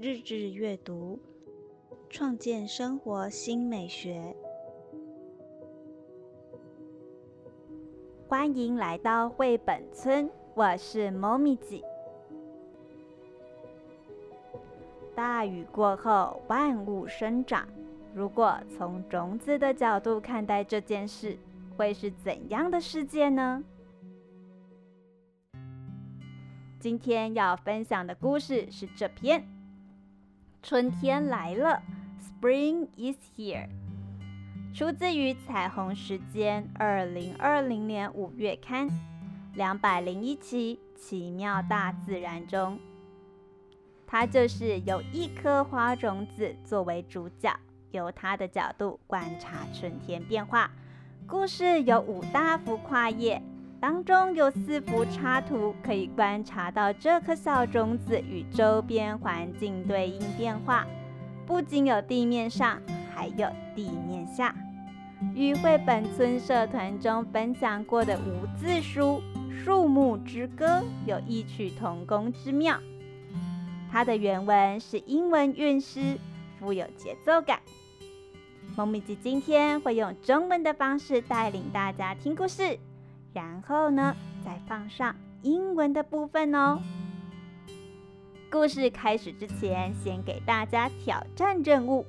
日志阅读，创建生活新美学。欢迎来到绘本村，我是猫咪子。大雨过后，万物生长。如果从种子的角度看待这件事，会是怎样的世界呢？今天要分享的故事是这篇《春天来了》，Spring is here，出自于《彩虹时间》二零二零年五月刊两百零一期《奇妙大自然》中。它就是由一颗花种子作为主角，由它的角度观察春天变化。故事有五大幅跨页。当中有四幅插图，可以观察到这颗小种子与周边环境对应变化。不仅有地面上，还有地面下。与绘本村社团中分享过的无字书《树木之歌》有异曲同工之妙。它的原文是英文韵诗，富有节奏感。萌咪吉今天会用中文的方式带领大家听故事。然后呢，再放上英文的部分哦。故事开始之前，先给大家挑战任务，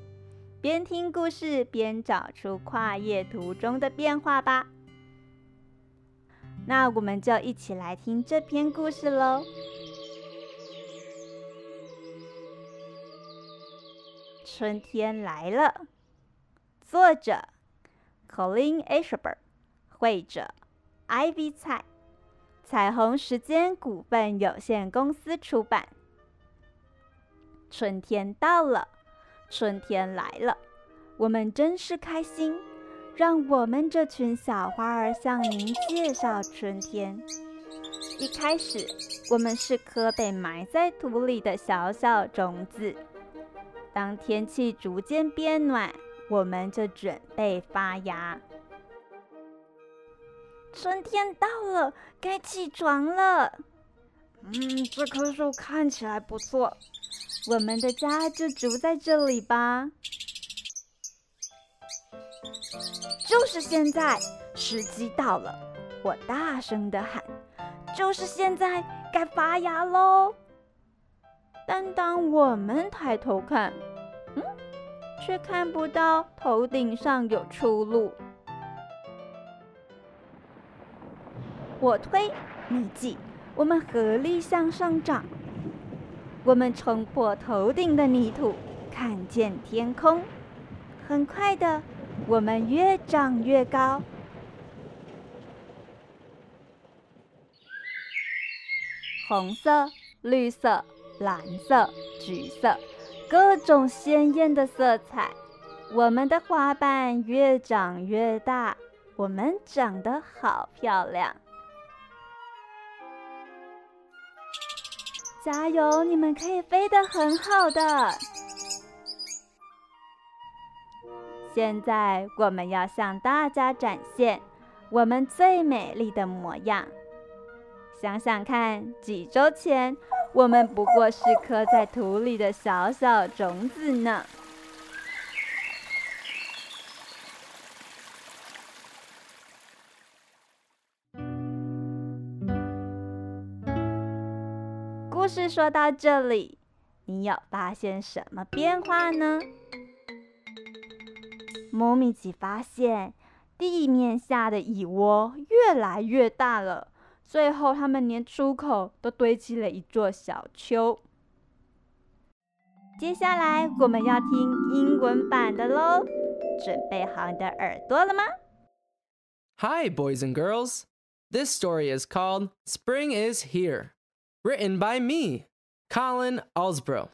边听故事边找出跨页图中的变化吧。那我们就一起来听这篇故事喽。春天来了，作者 Colin Asher，绘者。Ivy 菜，彩虹时间股份有限公司出版。春天到了，春天来了，我们真是开心。让我们这群小花儿向您介绍春天。一开始，我们是颗被埋在土里的小小种子。当天气逐渐变暖，我们就准备发芽。春天到了，该起床了。嗯，这棵树看起来不错，我们的家就住在这里吧。就是现在，时机到了！我大声的喊：“就是现在，该发芽喽！”但当我们抬头看，嗯，却看不到头顶上有出路。我推，你挤，我们合力向上长。我们冲破头顶的泥土，看见天空。很快的，我们越长越高。红色、绿色、蓝色、橘色，各种鲜艳的色彩。我们的花瓣越长越大，我们长得好漂亮。加油！你们可以飞得很好的。现在我们要向大家展现我们最美丽的模样。想想看，几周前我们不过是颗在土里的小小种子呢。故事说到这里，你有发现什么变化呢？莫米奇发现地面下的蚁窝越来越大了，最后它们连出口都堆起了一座小丘。接下来我们要听英文版的喽，准备好你的耳朵了吗？Hi, boys and girls. This story is called Spring is Here. Written by me, Colin Alsbro.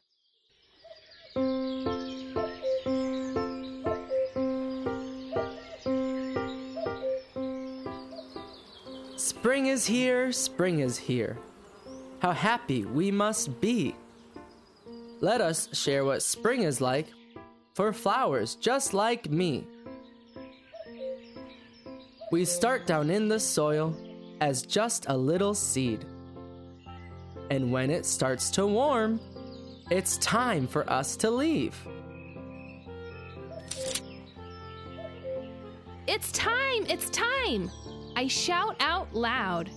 Spring is here, spring is here. How happy we must be. Let us share what spring is like for flowers just like me. We start down in the soil as just a little seed. And when it starts to warm, It's time for us to leave. It's time! It's time! I shout out loud.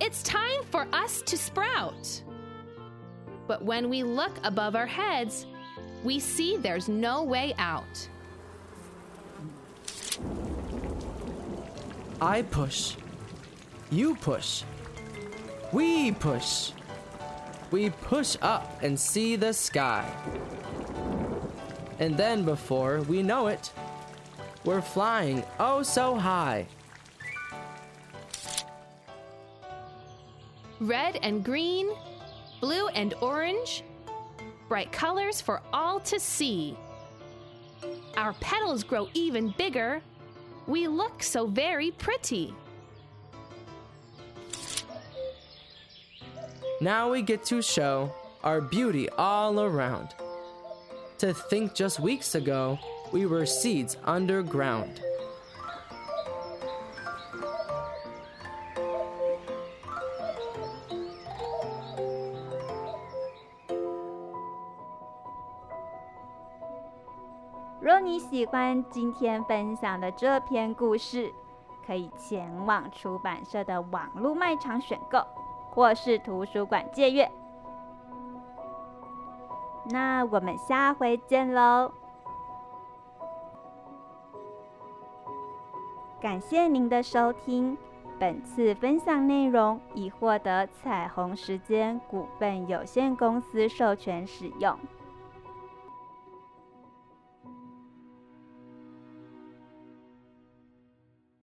It's time for us to sprout. But when we look above our heads, we see there's no way out. I push. You push. We push. We push up and see the sky. And then, before we know it, we're flying oh so high. Red and green, blue and orange, bright colors for all to see. Our petals grow even bigger. We look so very pretty. Now we get to show our beauty all around. To think just weeks ago, we were seeds underground. 若你喜欢今天分享的这篇故事，可以前往出版社的网络卖场选购， 或是图书馆借阅。那我们下回见喽！感谢您的收听，本次分享内容已获得彩虹时间股份有限公司授权使用。